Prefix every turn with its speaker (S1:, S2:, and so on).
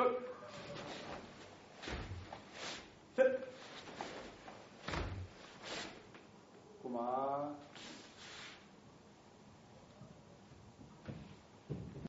S1: Stå. Fem. Kumar.